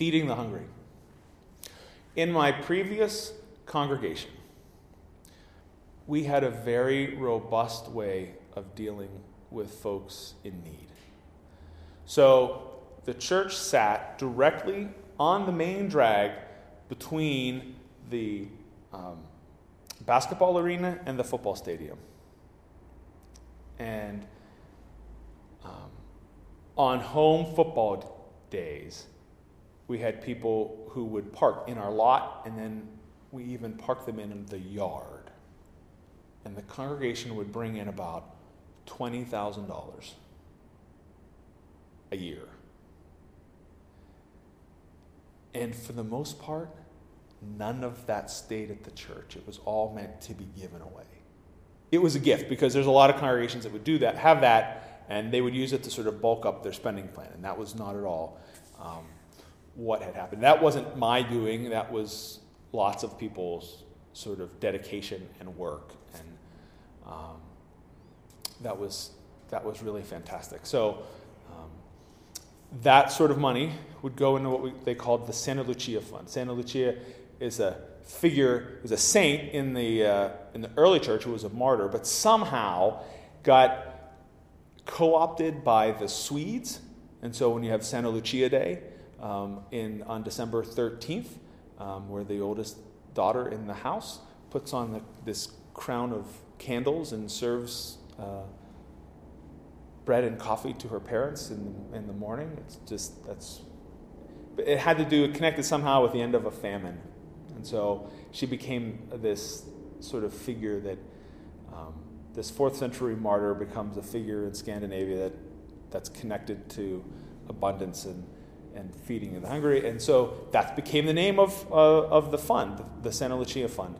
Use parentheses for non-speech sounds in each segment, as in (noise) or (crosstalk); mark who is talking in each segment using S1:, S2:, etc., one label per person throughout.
S1: feeding the hungry. In my previous congregation, we had a very robust way of dealing with folks in need. So the church sat directly on the main drag between the um, basketball arena and the football stadium. And um, on home football days, we had people who would park in our lot, and then we even parked them in the yard. And the congregation would bring in about $20,000 a year. And for the most part, none of that stayed at the church. It was all meant to be given away. It was a gift because there's a lot of congregations that would do that, have that, and they would use it to sort of bulk up their spending plan. And that was not at all um, what had happened. That wasn't my doing, that was lots of people's sort of dedication and work. And um, that, was, that was really fantastic. So, um, that sort of money would go into what we, they called the Santa Lucia Fund. Santa Lucia is a figure, is a saint in the, uh, in the early church who was a martyr, but somehow got co opted by the Swedes. And so when you have Santa Lucia Day um, in, on December 13th, um, where the oldest daughter in the house puts on the, this crown of candles and serves uh, bread and coffee to her parents in the, in the morning. It's just, that's, it had to do, connected somehow with the end of a famine. And so she became this sort of figure that um, this fourth century martyr becomes a figure in Scandinavia that, that's connected to abundance and, and feeding the hungry. And so that became the name of, uh, of the fund, the Santa Lucia Fund.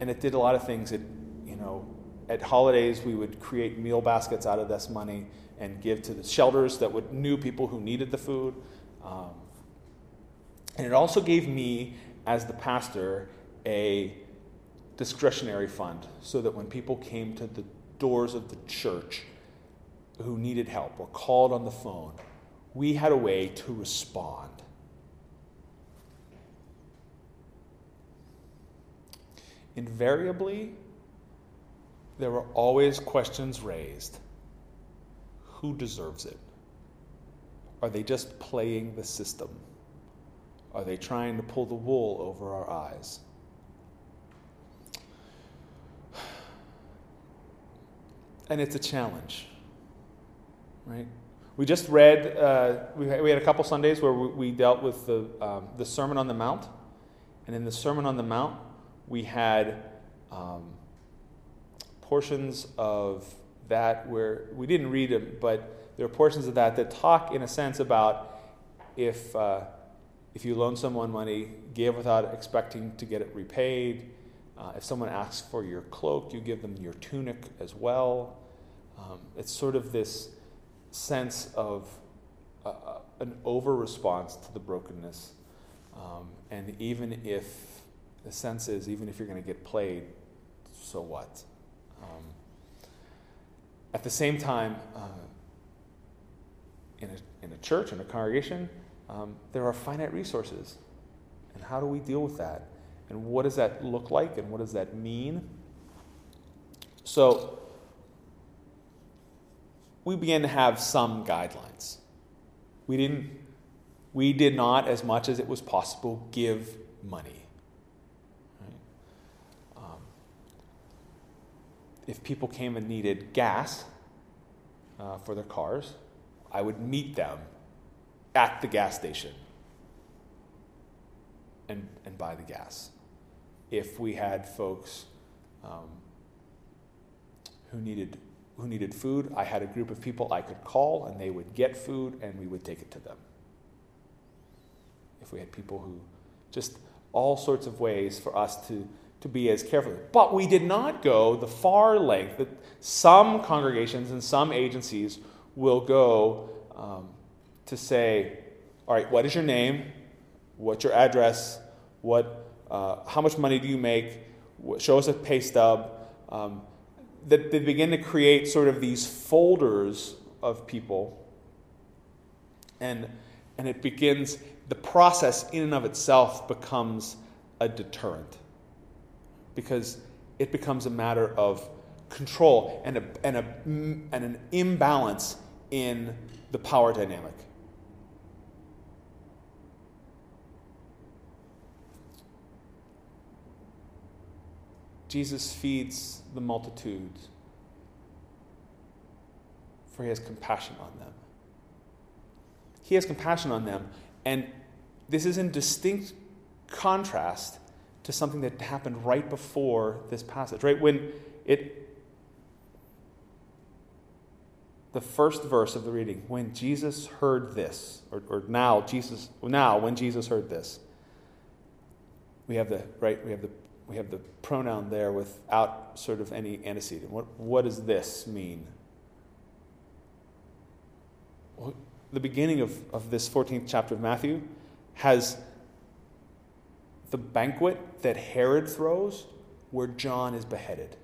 S1: And it did a lot of things. It, you know, at holidays, we would create meal baskets out of this money and give to the shelters that would knew people who needed the food. Um, and it also gave me, as the pastor, a discretionary fund so that when people came to the doors of the church who needed help or called on the phone, we had a way to respond. Invariably, there were always questions raised who deserves it? Are they just playing the system? Are they trying to pull the wool over our eyes? (sighs) And it's a challenge, right? We just read, uh, we, had, a couple Sundays where we, we dealt with the, um, the Sermon on the Mount. And in the Sermon on the Mount, we had um, portions of that where we didn't read them, but there are portions of that that talk, in a sense, about if, uh, if you loan someone money, give without expecting to get it repaid. Uh, if someone asks for your cloak, you give them your tunic as well. Um, it's sort of this sense of uh, uh an over response to the brokenness. Um, and even if the sense is, even if you're going to get played, so what? Um, at the same time, uh, in, a, in a church, in a congregation, um, there are finite resources. And how do we deal with that? And what does that look like? And what does that mean? So, we began to have some guidelines. We didn't, we did not, as much as it was possible, give money. Right? Um, if people came and needed gas uh, for their cars, I would meet them at the gas station and, and buy the gas. If we had folks um, who needed who needed food, I had a group of people I could call and they would get food and we would take it to them. If we had people who just all sorts of ways for us to, to be as careful. But we did not go the far length that some congregations and some agencies will go um, to say, all right, what is your name? What's your address? What, uh, how much money do you make? Show us a pay stub. Um, that they begin to create sort of these folders of people, and, and it begins the process in and of itself becomes a deterrent because it becomes a matter of control and, a, and, a, and an imbalance in the power dynamic. Jesus feeds the multitudes, for he has compassion on them. He has compassion on them, and this is in distinct contrast to something that happened right before this passage, right? When it the first verse of the reading, when Jesus heard this, or, or now Jesus now when Jesus heard this, we have the right, we have the we have the pronoun there without sort of any antecedent. What, what does this mean? Well, the beginning of, of this 14th chapter of Matthew has the banquet that Herod throws where John is beheaded.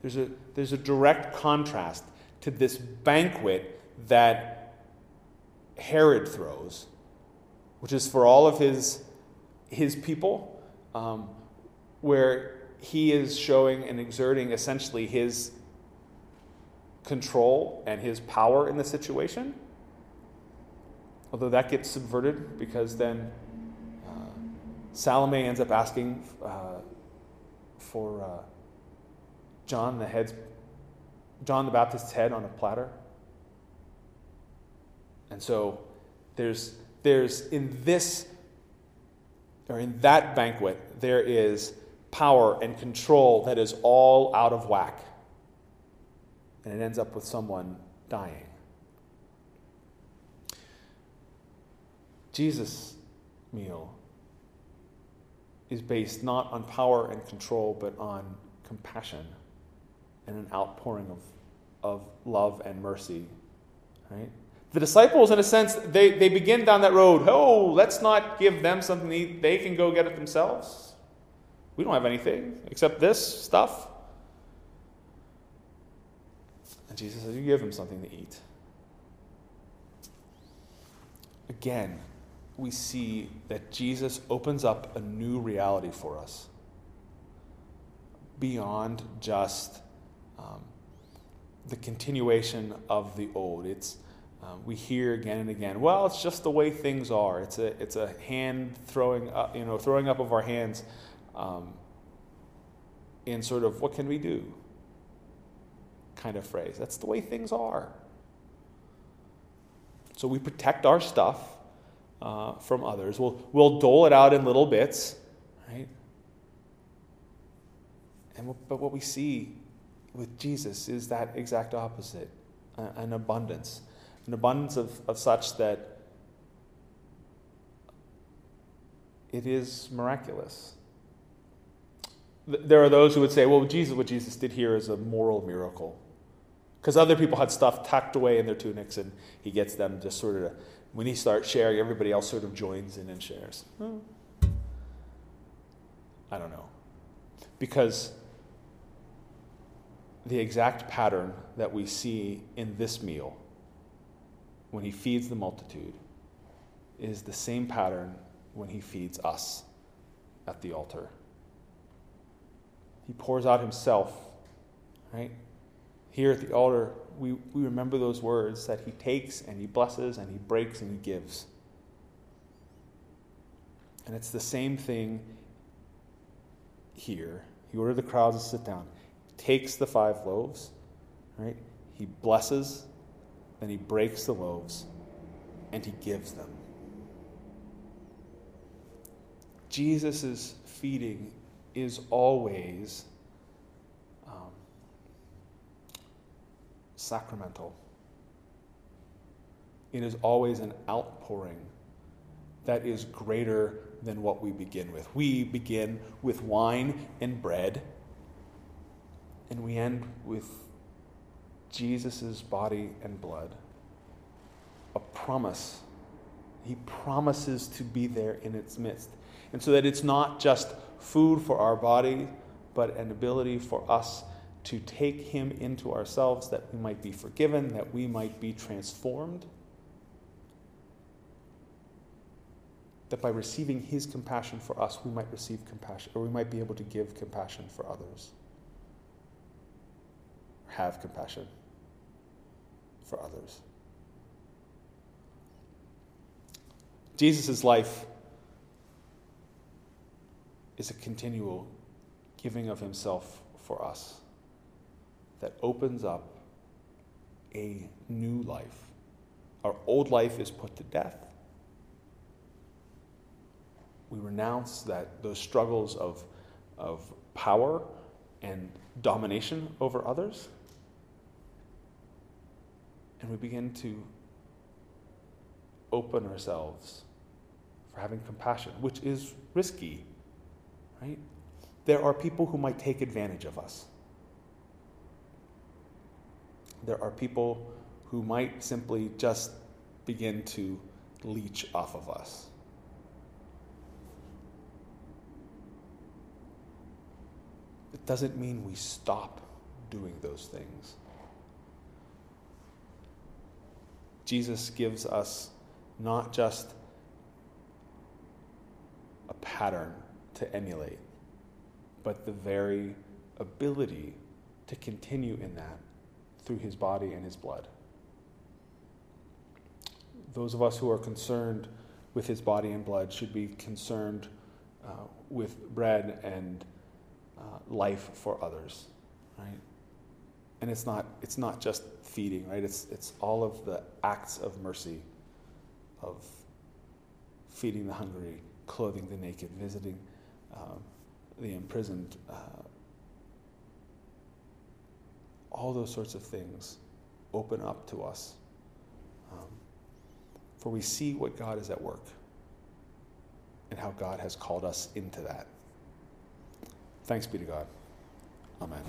S1: There's a, there's a direct contrast to this banquet that Herod throws, which is for all of his, his people um, where he is showing and exerting essentially his control and his power in the situation. Although that gets subverted because then uh, Salome ends up asking uh, for uh, John the head's John the Baptist's head on a platter. And so there's there's in this or in that banquet, there is power and control that is all out of whack. And it ends up with someone dying. Jesus' meal is based not on power and control, but on compassion and an outpouring of, of love and mercy. Right? The disciples, in a sense, they, they begin down that road. Oh, let's not give them something eat. They can go get it themselves. We don't have anything except this stuff. And Jesus says, You give them something to eat. Again, we see that Jesus opens up a new reality for us beyond just um, the continuation of the old. It's um, we hear again and again, well, it's just the way things are. It's a, it's a hand throwing up, you know, throwing up of our hands um, in sort of what can we do kind of phrase. That's the way things are. So we protect our stuff uh, from others. We'll, we'll dole it out in little bits, right? And but what we see with Jesus is that exact opposite an abundance an abundance of, of such that it is miraculous. There are those who would say, well, Jesus, what Jesus did here is a moral miracle. Because other people had stuff tucked away in their tunics, and he gets them just sort of, when he starts sharing, everybody else sort of joins in and shares. Hmm. I don't know. Because the exact pattern that we see in this meal when he feeds the multitude is the same pattern when he feeds us at the altar. He pours out himself, right? Here at the altar, we, we remember those words that he takes and he blesses and he breaks and he gives. And it's the same thing here. He ordered the crowds to sit down. Takes the five loaves, right? He blesses then he breaks the loaves and he gives them. Jesus' feeding is always um, sacramental. It is always an outpouring that is greater than what we begin with. We begin with wine and bread, and we end with Jesus' body and blood. A promise. He promises to be there in its midst. And so that it's not just food for our body, but an ability for us to take Him into ourselves that we might be forgiven, that we might be transformed. that by receiving his compassion for us, we might receive compassion, or we might be able to give compassion for others. Have compassion for others. Jesus' life is a continual giving of himself for us that opens up a new life. Our old life is put to death. We renounce that those struggles of, of power and domination over others. And we begin to open ourselves for having compassion, which is risky, right? There are people who might take advantage of us. There are people who might simply just begin to leech off of us. It doesn't mean we stop doing those things. Jesus gives us not just a pattern to emulate, but the very ability to continue in that through his body and his blood. Those of us who are concerned with his body and blood should be concerned uh, with bread and uh, life for others, right? And it's not, it's not just feeding, right? It's, it's all of the acts of mercy, of feeding the hungry, clothing the naked, visiting um, the imprisoned, uh, all those sorts of things open up to us. Um, for we see what God is at work and how God has called us into that. Thanks be to God. Amen.